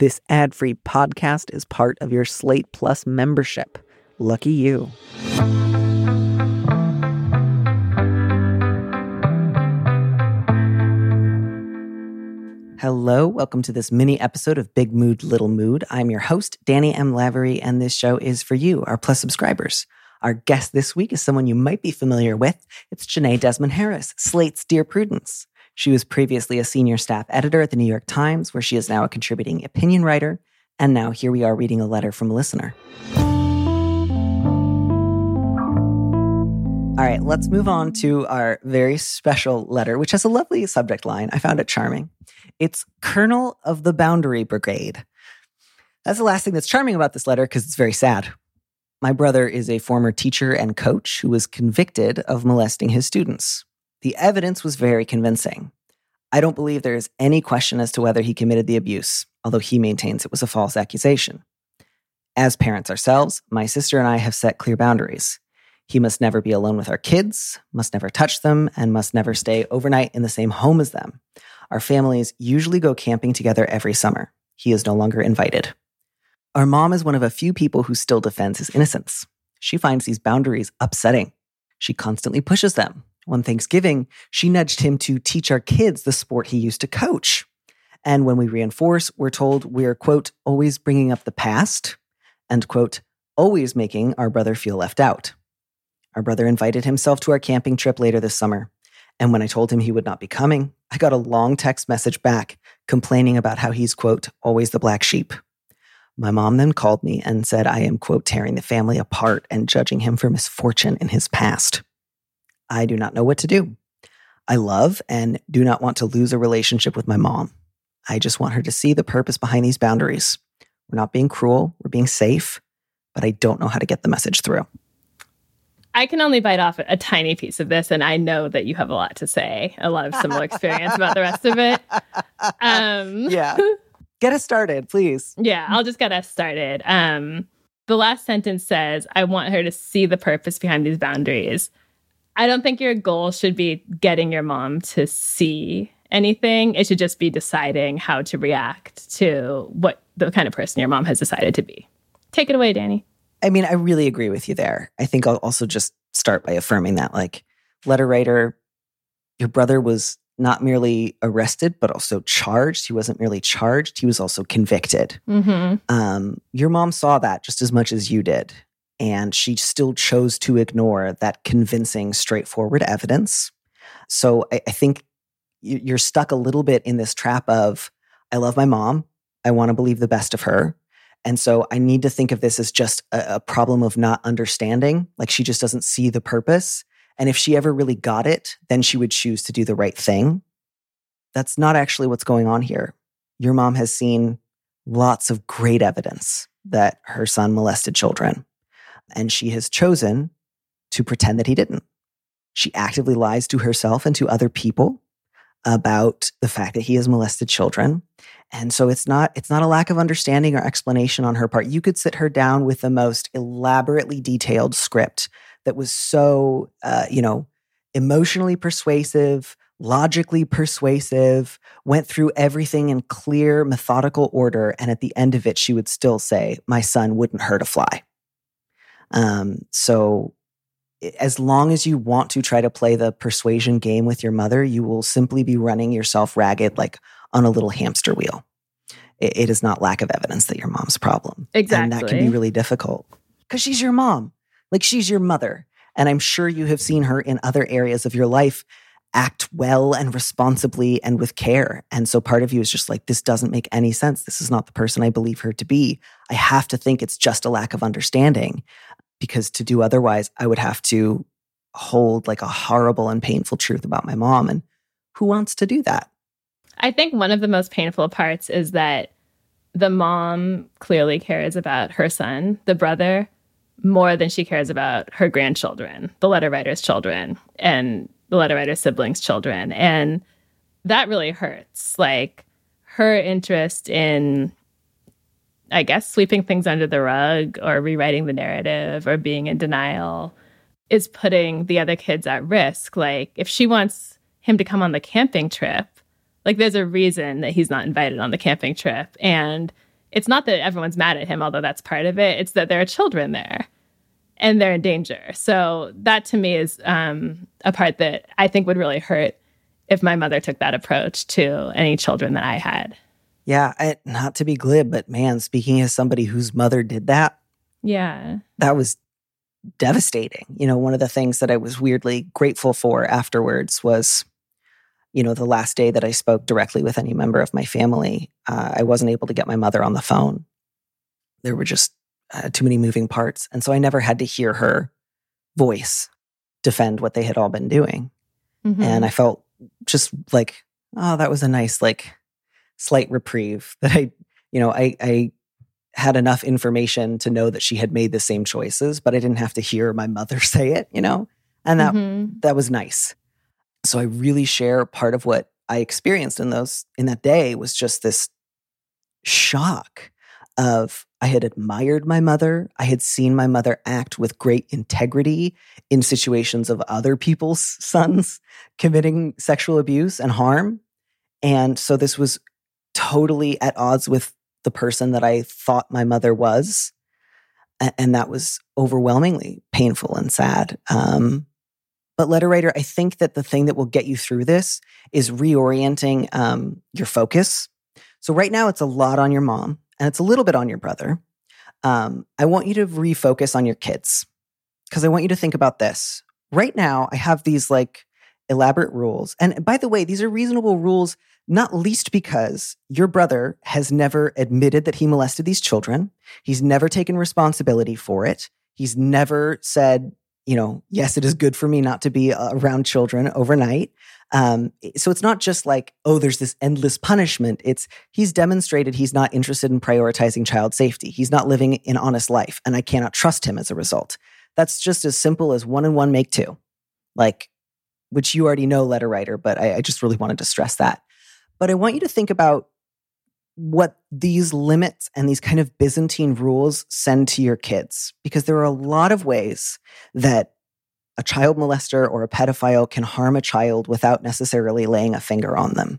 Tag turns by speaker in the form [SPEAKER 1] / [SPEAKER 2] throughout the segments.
[SPEAKER 1] This ad free podcast is part of your Slate Plus membership. Lucky you. Hello, welcome to this mini episode of Big Mood, Little Mood. I'm your host, Danny M. Lavery, and this show is for you, our Plus subscribers. Our guest this week is someone you might be familiar with. It's Jenée Desmond Harris, Slate's Dear Prudence. She was previously a senior staff editor at the New York Times, where she is now a contributing opinion writer. And now here we are reading a letter from a listener. All right, let's move on to our very special letter, which has a lovely subject line. I found it charming. It's Colonel of the Boundary Brigade. That's the last thing that's charming about this letter because it's very sad. My brother is a former teacher and coach who was convicted of molesting his students. The evidence was very convincing. I don't believe there is any question as to whether he committed the abuse, although he maintains it was a false accusation. As parents ourselves, my sister and I have set clear boundaries. He must never be alone with our kids, must never touch them, and must never stay overnight in the same home as them. Our families usually go camping together every summer. He is no longer invited. Our mom is one of a few people who still defends his innocence. She finds these boundaries upsetting. She constantly pushes them, one Thanksgiving, she nudged him to teach our kids the sport he used to coach. And when we reinforce, we're told we're, quote, always bringing up the past, and, quote, always making our brother feel left out. Our brother invited himself to our camping trip later this summer. And when I told him he would not be coming, I got a long text message back complaining about how he's, quote, always the black sheep. My mom then called me and said I am, quote, tearing the family apart and judging him for misfortune in his past. I do not know what to do. I love and do not want to lose a relationship with my mom. I just want her to see the purpose behind these boundaries. We're not being cruel, we're being safe, but I don't know how to get the message through.
[SPEAKER 2] I can only bite off a tiny piece of this, and I know that you have a lot to say, a lot of similar experience about the rest of it.
[SPEAKER 1] Um, yeah. Get us started, please.
[SPEAKER 2] Yeah, I'll just get us started. Um, the last sentence says, I want her to see the purpose behind these boundaries. I don't think your goal should be getting your mom to see anything. It should just be deciding how to react to what the kind of person your mom has decided to be. Take it away, Danny.
[SPEAKER 1] I mean, I really agree with you there. I think I'll also just start by affirming that, like, letter writer, your brother was not merely arrested, but also charged. He wasn't merely charged, he was also convicted. Mm-hmm. Um, your mom saw that just as much as you did and she still chose to ignore that convincing, straightforward evidence. So I, I think you're stuck a little bit in this trap of, I love my mom. I want to believe the best of her. And so I need to think of this as just a, a, problem of not understanding. Like she just doesn't see the purpose. And if she ever really got it, then she would choose to do the right thing. That's not actually what's going on here. Your mom has seen lots of great evidence that her son molested children and she has chosen to pretend that he didn't. She actively lies to herself and to other people about the fact that he has molested children. And so it's not it's not a lack of understanding or explanation on her part. You could sit her down with the most elaborately detailed script that was so uh, you know emotionally persuasive, logically persuasive, went through everything in clear, methodical order, and at the end of it, she would still say, "My son wouldn't hurt a fly." Um, so as long as you want to try to play the persuasion game with your mother, you will simply be running yourself ragged like on a little hamster wheel. it, it is not lack of evidence that your mom's problem.
[SPEAKER 2] Exactly.
[SPEAKER 1] And that can be really difficult because she's your mom. Like she's your mother. And I'm sure you have seen her in other areas of your life act well and responsibly and with care. And so part of you is just like, this doesn't make any sense. This is not the person I believe her to be. I have to think it's just a lack of understanding because to do otherwise, I would have to hold like a horrible and painful truth about my mom. And who wants to do that?
[SPEAKER 2] I think one of the most painful parts is that the mom clearly cares about her son, the brother, more than she cares about her grandchildren, the letter writer's children, and the letter writer's siblings' children. And that really hurts. Like her interest in I guess, sweeping things under the rug or rewriting the narrative or being in denial is putting the other kids at risk. Like, if she wants him to come on the camping trip, like, there's a reason that he's not invited on the camping trip. And it's not that everyone's mad at him, although that's part of it. It's that there are children there and they're in danger. So that to me is um, a part that I think would really hurt if my mother took that approach to any children that I had.
[SPEAKER 1] Yeah, I, not to be glib, but man, speaking as somebody whose mother did that,
[SPEAKER 2] yeah,
[SPEAKER 1] that was devastating. You know, one of the things that I was weirdly grateful for afterwards was, you know, the last day that I spoke directly with any member of my family, uh, I wasn't able to get my mother on the phone. There were just uh, too many moving parts. And so I never had to hear her voice defend what they had all been doing. Mm-hmm. And I felt just like, oh, that was a nice, like, slight reprieve that I, you know, I, I had enough information to know that she had made the same choices, but I didn't have to hear my mother say it, you know? And that mm-hmm. that was nice. So I really share part of what I experienced in those in that day was just this shock of I had admired my mother. I had seen my mother act with great integrity in situations of other people's sons committing sexual abuse and harm. And so this was totally at odds with the person that I thought my mother was. And that was overwhelmingly painful and sad. Um, but letter writer, I think that the thing that will get you through this is reorienting um, your focus. So right now it's a lot on your mom and it's a little bit on your brother. Um, I want you to refocus on your kids because I want you to think about this. Right now, I have these like elaborate rules. And by the way, these are reasonable rules, not least because your brother has never admitted that he molested these children. He's never taken responsibility for it. He's never said, you know, yes, it is good for me not to be uh, around children overnight. Um, so it's not just like, oh, there's this endless punishment. It's he's demonstrated he's not interested in prioritizing child safety. He's not living an honest life, and I cannot trust him as a result. That's just as simple as one and one make two. Like, which you already know, letter writer, but I, I just really wanted to stress that. But I want you to think about what these limits and these kind of Byzantine rules send to your kids, because there are a lot of ways that a child molester or a pedophile can harm a child without necessarily laying a finger on them.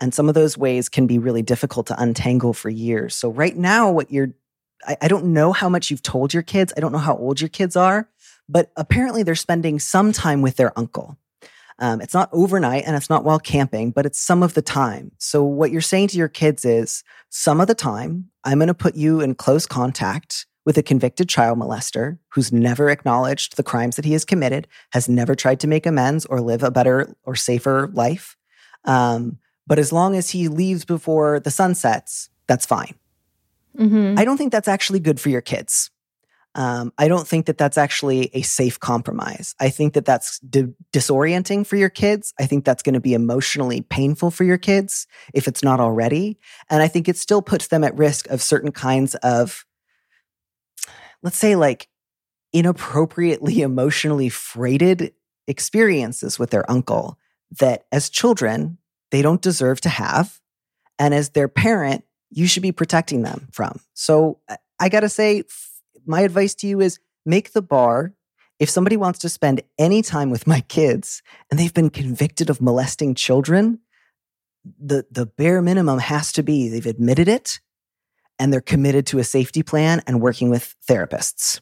[SPEAKER 1] And some of those ways can be really difficult to untangle for years. So, right now, what you're, I, I, don't know how much you've told your kids. I don't know how old your kids are, but apparently they're spending some time with their uncle. Um, it's not overnight and it's not while camping, but it's some of the time. So, what you're saying to your kids is some of the time, I'm going to put you in close contact with a convicted child molester who's never acknowledged the crimes that he has committed, has never tried to make amends or live a better or safer life. Um, but as long as he leaves before the sun sets, that's fine. Mm-hmm. I don't think that's actually good for your kids. Um, I don't think that that's actually a safe compromise. I think that that's di- disorienting for your kids. I think that's going to be emotionally painful for your kids if it's not already. And I think it still puts them at risk of certain kinds of let's say like inappropriately emotionally freighted experiences with their uncle that as children they don't deserve to have and as their parent you should be protecting them from so i got to say my advice to you is make the bar if somebody wants to spend any time with my kids and they've been convicted of molesting children the the bare minimum has to be they've admitted it and they're committed to a safety plan and working with therapists.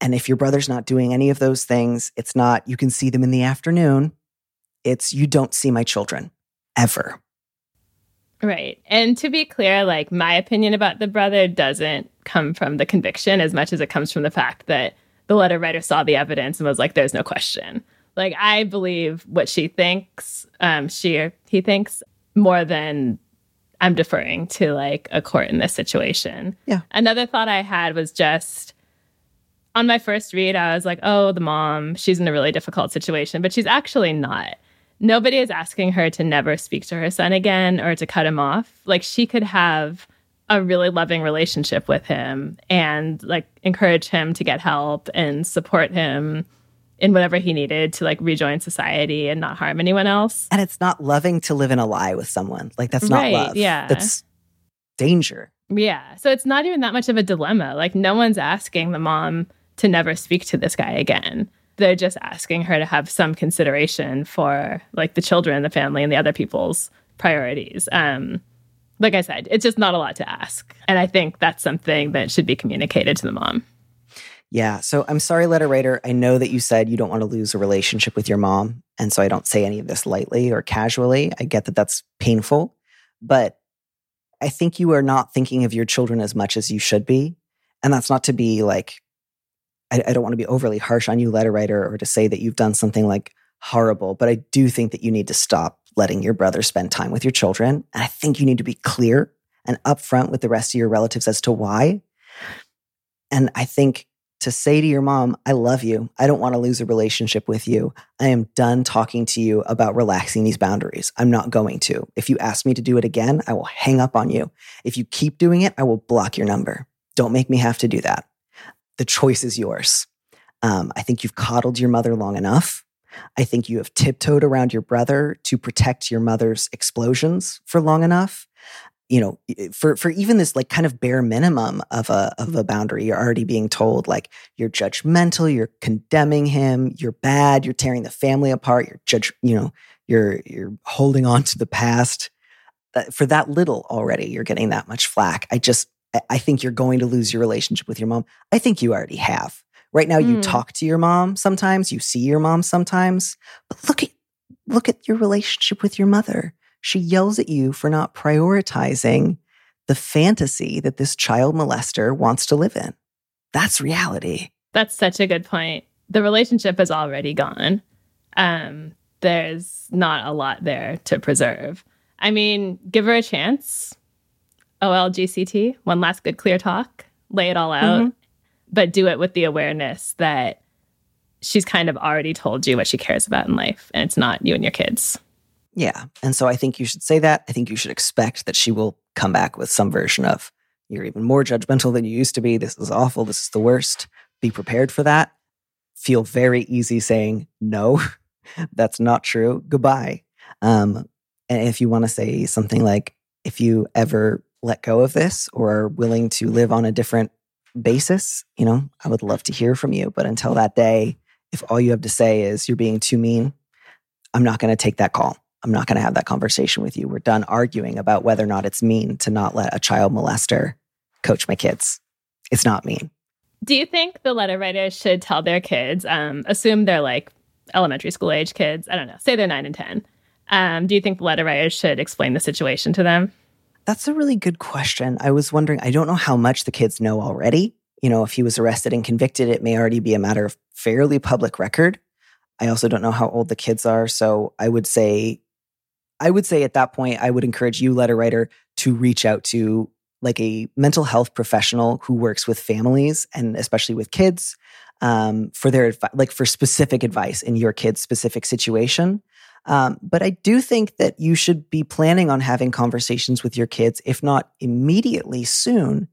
[SPEAKER 1] And if your brother's not doing any of those things, it's not, you can see them in the afternoon. It's, you don't see my children ever.
[SPEAKER 2] Right. And to be clear, like my opinion about the brother doesn't come from the conviction as much as it comes from the fact that the letter writer saw the evidence and was like, there's no question. Like I believe what she thinks, um, she or he thinks more than I'm deferring to like a court in this situation.
[SPEAKER 1] Yeah.
[SPEAKER 2] Another thought I had was just on my first read, I was like, oh, the mom, she's in a really difficult situation, but she's actually not. Nobody is asking her to never speak to her son again or to cut him off. Like she could have a really loving relationship with him and like encourage him to get help and support him in whatever he needed to like rejoin society and not harm anyone else.
[SPEAKER 1] And it's not loving to live in a lie with someone. Like that's not right, love.
[SPEAKER 2] Yeah.
[SPEAKER 1] That's danger.
[SPEAKER 2] Yeah. So it's not even that much of a dilemma. Like no one's asking the mom to never speak to this guy again. They're just asking her to have some consideration for like the children, the family, and the other people's priorities. Um, like I said, it's just not a lot to ask. And I think that's something that should be communicated to the mom.
[SPEAKER 1] Yeah. So I'm sorry, letter writer. I know that you said you don't want to lose a relationship with your mom. And so I don't say any of this lightly or casually. I get that that's painful, but I think you are not thinking of your children as much as you should be. And that's not to be like, I, I don't want to be overly harsh on you, letter writer, or to say that you've done something like horrible, but I do think that you need to stop letting your brother spend time with your children. And I think you need to be clear and upfront with the rest of your relatives as to why. And I think to say to your mom, I love you. I don't want to lose a relationship with you. I am done talking to you about relaxing these boundaries. I'm not going to. If you ask me to do it again, I will hang up on you. If you keep doing it, I will block your number. Don't make me have to do that. The choice is yours. Um, I think you've coddled your mother long enough. I think you have tiptoed around your brother to protect your mother's explosions for long enough. You know, for for even this like kind of bare minimum of a of a boundary, you're already being told like you're judgmental, you're condemning him, you're bad, you're tearing the family apart, you're judge, you know, you're you're holding on to the past. For that little already, you're getting that much flack. I just I think you're going to lose your relationship with your mom. I think you already have. Right now, mm. you hmm. talk to your mom sometimes, you see your mom sometimes, but look at look at your relationship with your mother. She yells at you for not prioritizing the fantasy that this child molester wants to live in. That's reality.
[SPEAKER 2] That's such a good point. The relationship is already gone. Um, there's not a lot there to preserve. I mean, give her a chance. OLGCT, one last good clear talk, lay it all out, mm-hmm but do it with the awareness that she's kind of already told you what she cares about in life and it's not you and your kids.
[SPEAKER 1] Yeah. And so I think you should say that. I think you should expect that she will come back with some version of you're even more judgmental than you used to be. This is awful. This is the worst. Be prepared for that. Feel very easy saying no. That's not true. Goodbye. Um, and if you want to say something like, if you ever let go of this or are willing to live on a different basis, you know, I would love to hear from you. But until that day, if all you have to say is you're being too mean, I'm not going to take that call. I'm not going to have that conversation with you. We're done arguing about whether or not it's mean to not let a child molester coach my kids. It's not mean.
[SPEAKER 2] Do you think the letter writers should tell their kids, um, assume they're like elementary school age kids, I don't know, say they're nine and 10. Um, do you think the letter writers should explain the situation to them?
[SPEAKER 1] That's a really good question. I was wondering, I don't know how much the kids know already. You know, if he was arrested and convicted, it may already be a matter of fairly public record. I also don't know how old the kids are. So I would say, I would say at that point, I would encourage you, letter writer, to reach out to like a mental health professional who works with families and especially with kids um, for their advice, like for specific advice in your kid's specific situation. Um, but I do think that you should be planning on having conversations with your kids, if not immediately soon,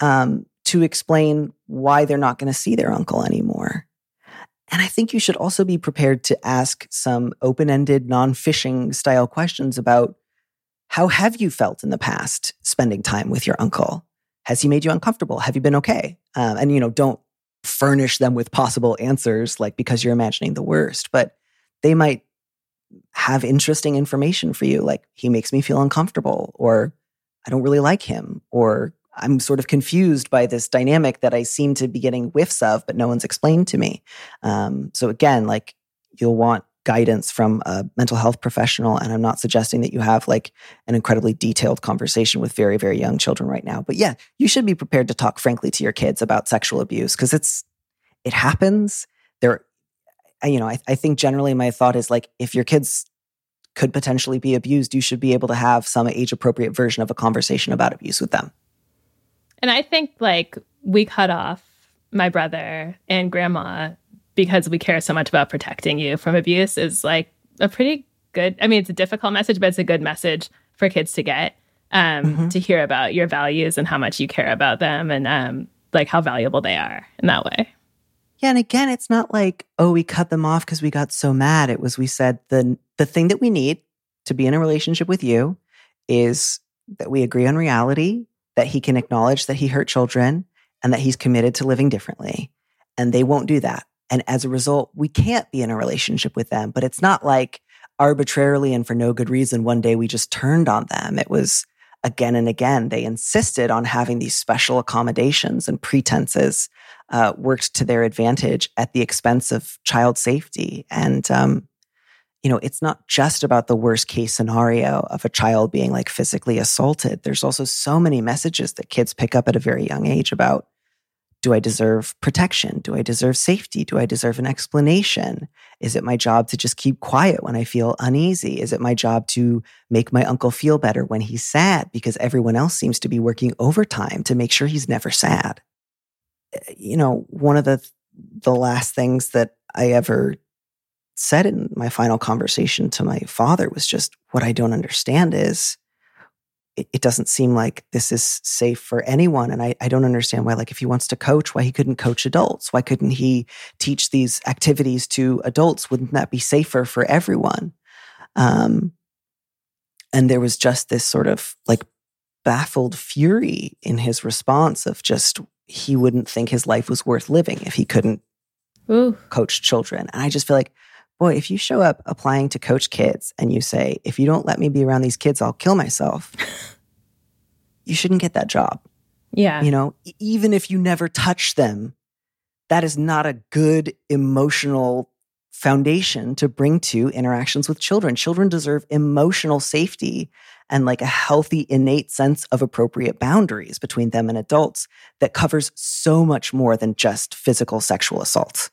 [SPEAKER 1] um, to explain why they're not going to see their uncle anymore. And I think you should also be prepared to ask some open ended, non fishing style questions about how have you felt in the past spending time with your uncle? Has he made you uncomfortable? Have you been okay? Um, and, you know, don't furnish them with possible answers like because you're imagining the worst, but they might have interesting information for you, like he makes me feel uncomfortable, or I don't really like him, or I'm sort of confused by this dynamic that I seem to be getting whiffs of, but no one's explained to me. Um, so again, like you'll want guidance from a mental health professional. And I'm not suggesting that you have like an incredibly detailed conversation with very, very young children right now. But yeah, you should be prepared to talk frankly to your kids about sexual abuse because it's, it happens. There you know, I, I think generally my thought is like if your kids could potentially be abused, you should be able to have some age appropriate version of a conversation about abuse with them.
[SPEAKER 2] And I think like we cut off my brother and grandma because we care so much about protecting you from abuse is like a pretty good I mean it's a difficult message but it's a good message for kids to get um, mm-hmm. to hear about your values and how much you care about them and um, like how valuable they are in that way.
[SPEAKER 1] Yeah, and again, it's not like, oh, we cut them off because we got so mad. It was we said the the thing that we need to be in a relationship with you is that we agree on reality, that he can acknowledge that he hurt children and that he's committed to living differently. And they won't do that. And as a result, we can't be in a relationship with them. But it's not like arbitrarily and for no good reason, one day we just turned on them. It was again and again, they insisted on having these special accommodations and pretenses uh, worked to their advantage at the expense of child safety. And, um, you know, it's not just about the worst case scenario of a child being like physically assaulted. There's also so many messages that kids pick up at a very young age about do I deserve protection? Do I deserve safety? Do I deserve an explanation? Is it my job to just keep quiet when I feel uneasy? Is it my job to make my uncle feel better when he's sad because everyone else seems to be working overtime to make sure he's never sad? You know, one of the the last things that I ever said in my final conversation to my father was just what I don't understand is it, it doesn't seem like this is safe for anyone. And I, I don't understand why, like, if he wants to coach, why he couldn't coach adults? Why couldn't he teach these activities to adults? Wouldn't that be safer for everyone? Um, and there was just this sort of like baffled fury in his response of just he wouldn't think his life was worth living if he couldn't Ooh. coach children. And I just feel like, boy, if you show up applying to coach kids and you say, if you don't let me be around these kids, I'll kill myself, you shouldn't get that job.
[SPEAKER 2] Yeah.
[SPEAKER 1] You know, even if you never touch them, that is not a good emotional foundation to bring to interactions with children. Children deserve emotional safety and like a healthy, innate sense of appropriate boundaries between them and adults that covers so much more than just physical sexual assault.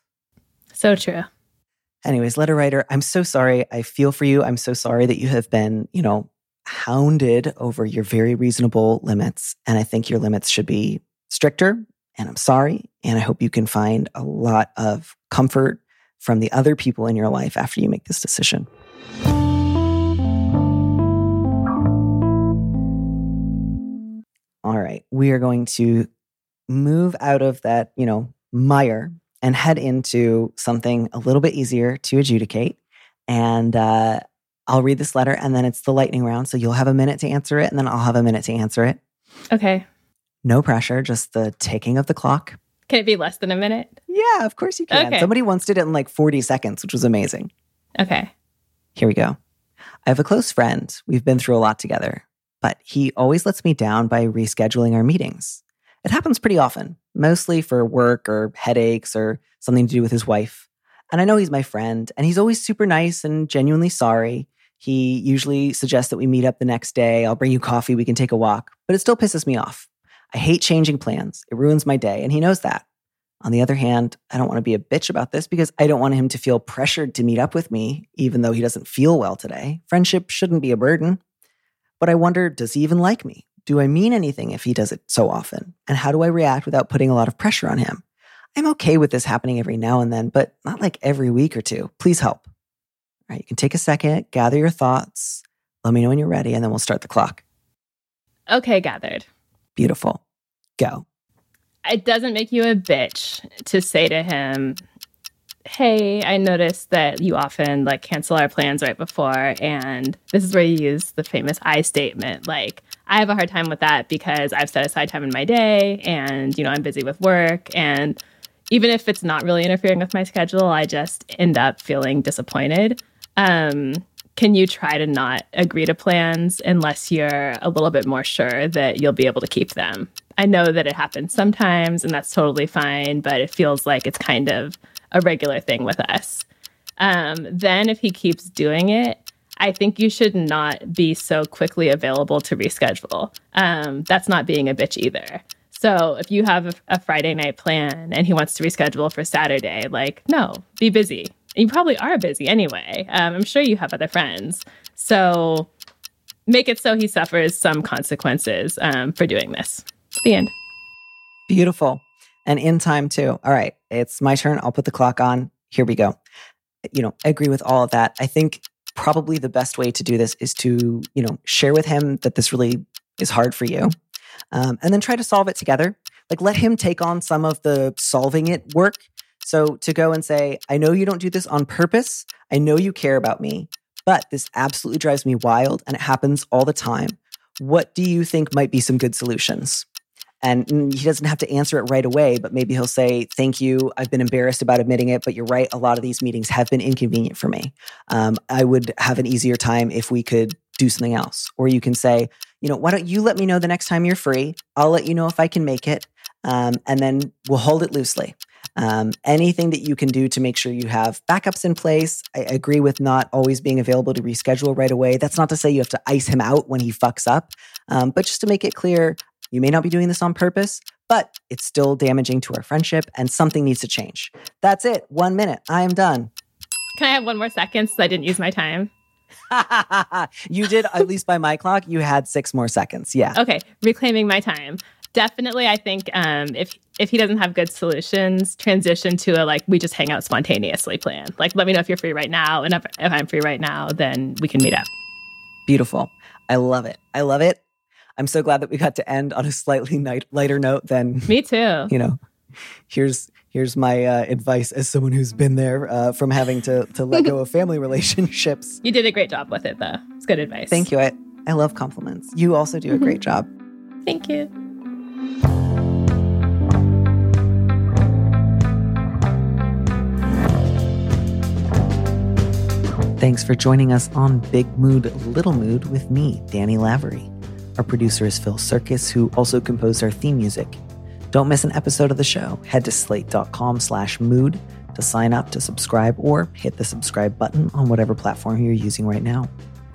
[SPEAKER 2] So true.
[SPEAKER 1] Anyways, letter writer, I'm so sorry. I feel for you. I'm so sorry that you have been, you know, hounded over your very reasonable limits. And I think your limits should be stricter. And I'm sorry. And I hope you can find a lot of comfort from the other people in your life after you make this decision. All right. We are going to move out of that, you know, mire and head into something a little bit easier to adjudicate. And uh, I'll read this letter and then it's the lightning round. So you'll have a minute to answer it and then I'll have a minute to answer it.
[SPEAKER 2] Okay.
[SPEAKER 1] No pressure, just the taking of the clock.
[SPEAKER 2] Can it be less than a minute?
[SPEAKER 1] Yeah, of course you can. Okay. Somebody once did it in like 40 seconds, which was amazing.
[SPEAKER 2] Okay.
[SPEAKER 1] Here we go. I have a close friend. We've been through a lot together, but he always lets me down by rescheduling our meetings. It happens pretty often, mostly for work or headaches or something to do with his wife. And I know he's my friend, and he's always super nice and genuinely sorry. He usually suggests that we meet up the next day. I'll bring you coffee, we can take a walk, but it still pisses me off. I hate changing plans, it ruins my day, and he knows that. On the other hand, I don't want to be a bitch about this because I don't want him to feel pressured to meet up with me, even though he doesn't feel well today. Friendship shouldn't be a burden. But I wonder does he even like me? Do I mean anything if he does it so often? And how do I react without putting a lot of pressure on him? I'm okay with this happening every now and then, but not like every week or two. Please help. All right, you can take a second, gather your thoughts. Let me know when you're ready, and then we'll start the clock.
[SPEAKER 2] Okay, gathered.
[SPEAKER 1] Beautiful. Go.
[SPEAKER 2] It doesn't make you a bitch to say to him, hey, I noticed that you often like cancel our plans right before. And this is where you use the famous I statement. Like, I have a hard time with that because I've set aside time in my day and, you know, I'm busy with work. And even if it's not really interfering with my schedule, I just end up feeling disappointed. Um, can you try to not agree to plans unless you're a little bit more sure that you'll be able to keep them? I know that it happens sometimes and that's totally fine, but it feels like it's kind of a regular thing with us. Um, then, if he keeps doing it, I think you should not be so quickly available to reschedule. Um, that's not being a bitch either. So if you have a, a, Friday night plan and he wants to reschedule for Saturday, like, no, be busy. You probably are busy anyway. Um, I'm sure you have other friends. So make it so he suffers some consequences um, for doing this. The end.
[SPEAKER 1] Beautiful. And in time, too. All right. It's my turn. I'll put the clock on. Here we go. You know, I agree with all of that. I think probably the best way to do this is to, you know, share with him that this really is hard for you. Um, and then try to solve it together. Like let him take on some of the solving it work. So to go and say, I know you don't do this on purpose. I know you care about me, but this absolutely drives me wild and it happens all the time. What do you think might be some good solutions? And he doesn't have to answer it right away, but maybe he'll say, Thank you. I've been embarrassed about admitting it, but you're right. A lot of these meetings have been inconvenient for me. Um, I would have an easier time if we could do something else. Or you can say, you know, why don't you let me know the next time you're free? I'll let you know if I can make it. Um, and then we'll hold it loosely. Um, anything that you can do to make sure you have backups in place. I agree with not always being available to reschedule right away. That's not to say you have to ice him out when he fucks up, um, but just to make it clear, you may not be doing this on purpose, but it's still damaging to our friendship and something needs to change. That's it. One minute. I am done.
[SPEAKER 2] Can I have one more second so I didn't use my time?
[SPEAKER 1] you did, at least by my clock, you had six more seconds. Yeah.
[SPEAKER 2] Okay. Reclaiming my time. Definitely, I think um, if if he doesn't have good solutions, transition to a like we just hang out spontaneously plan. Like, let me know if you're free right now, and if, if I'm free right now, then we can meet up.
[SPEAKER 1] Beautiful. I love it. I love it. I'm so glad that we got to end on a slightly night, lighter note than
[SPEAKER 2] me too.
[SPEAKER 1] You know, here's here's my uh, advice as someone who's been there uh, from having to to let go of family relationships.
[SPEAKER 2] You did a great job with it, though. It's good advice.
[SPEAKER 1] Thank you. I I love compliments. You also do a great job.
[SPEAKER 2] Thank you.
[SPEAKER 1] Thanks for joining us on Big Mood, Little Mood with me, Danny Lavery. Our producer is Phil Surkis, who also composed our theme music. Don't miss an episode of the show. Head to slate.com slash mood to sign up to subscribe or hit the subscribe button on whatever platform you're using right now.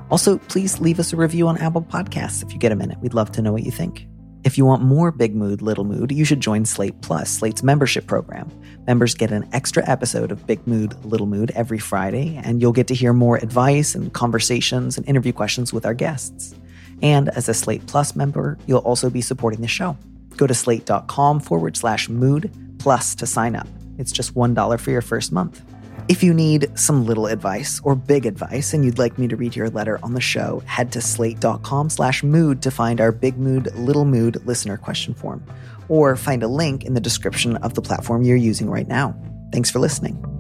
[SPEAKER 1] Also, please leave us a review on Apple Podcasts if you get a minute. We'd love to know what you think. If you want more Big Mood, Little Mood, you should join Slate Plus, Slate's membership program. Members get an extra episode of Big Mood, Little Mood every Friday, and you'll get to hear more advice and conversations and interview questions with our guests. And as a Slate Plus member, you'll also be supporting the show. Go to slate.com forward slash mood plus to sign up. It's just $1 for your first month. If you need some little advice or big advice and you'd like me to read your letter on the show, head to slate.com slash mood to find our big mood, little mood listener question form, or find a link in the description of the platform you're using right now. Thanks for listening.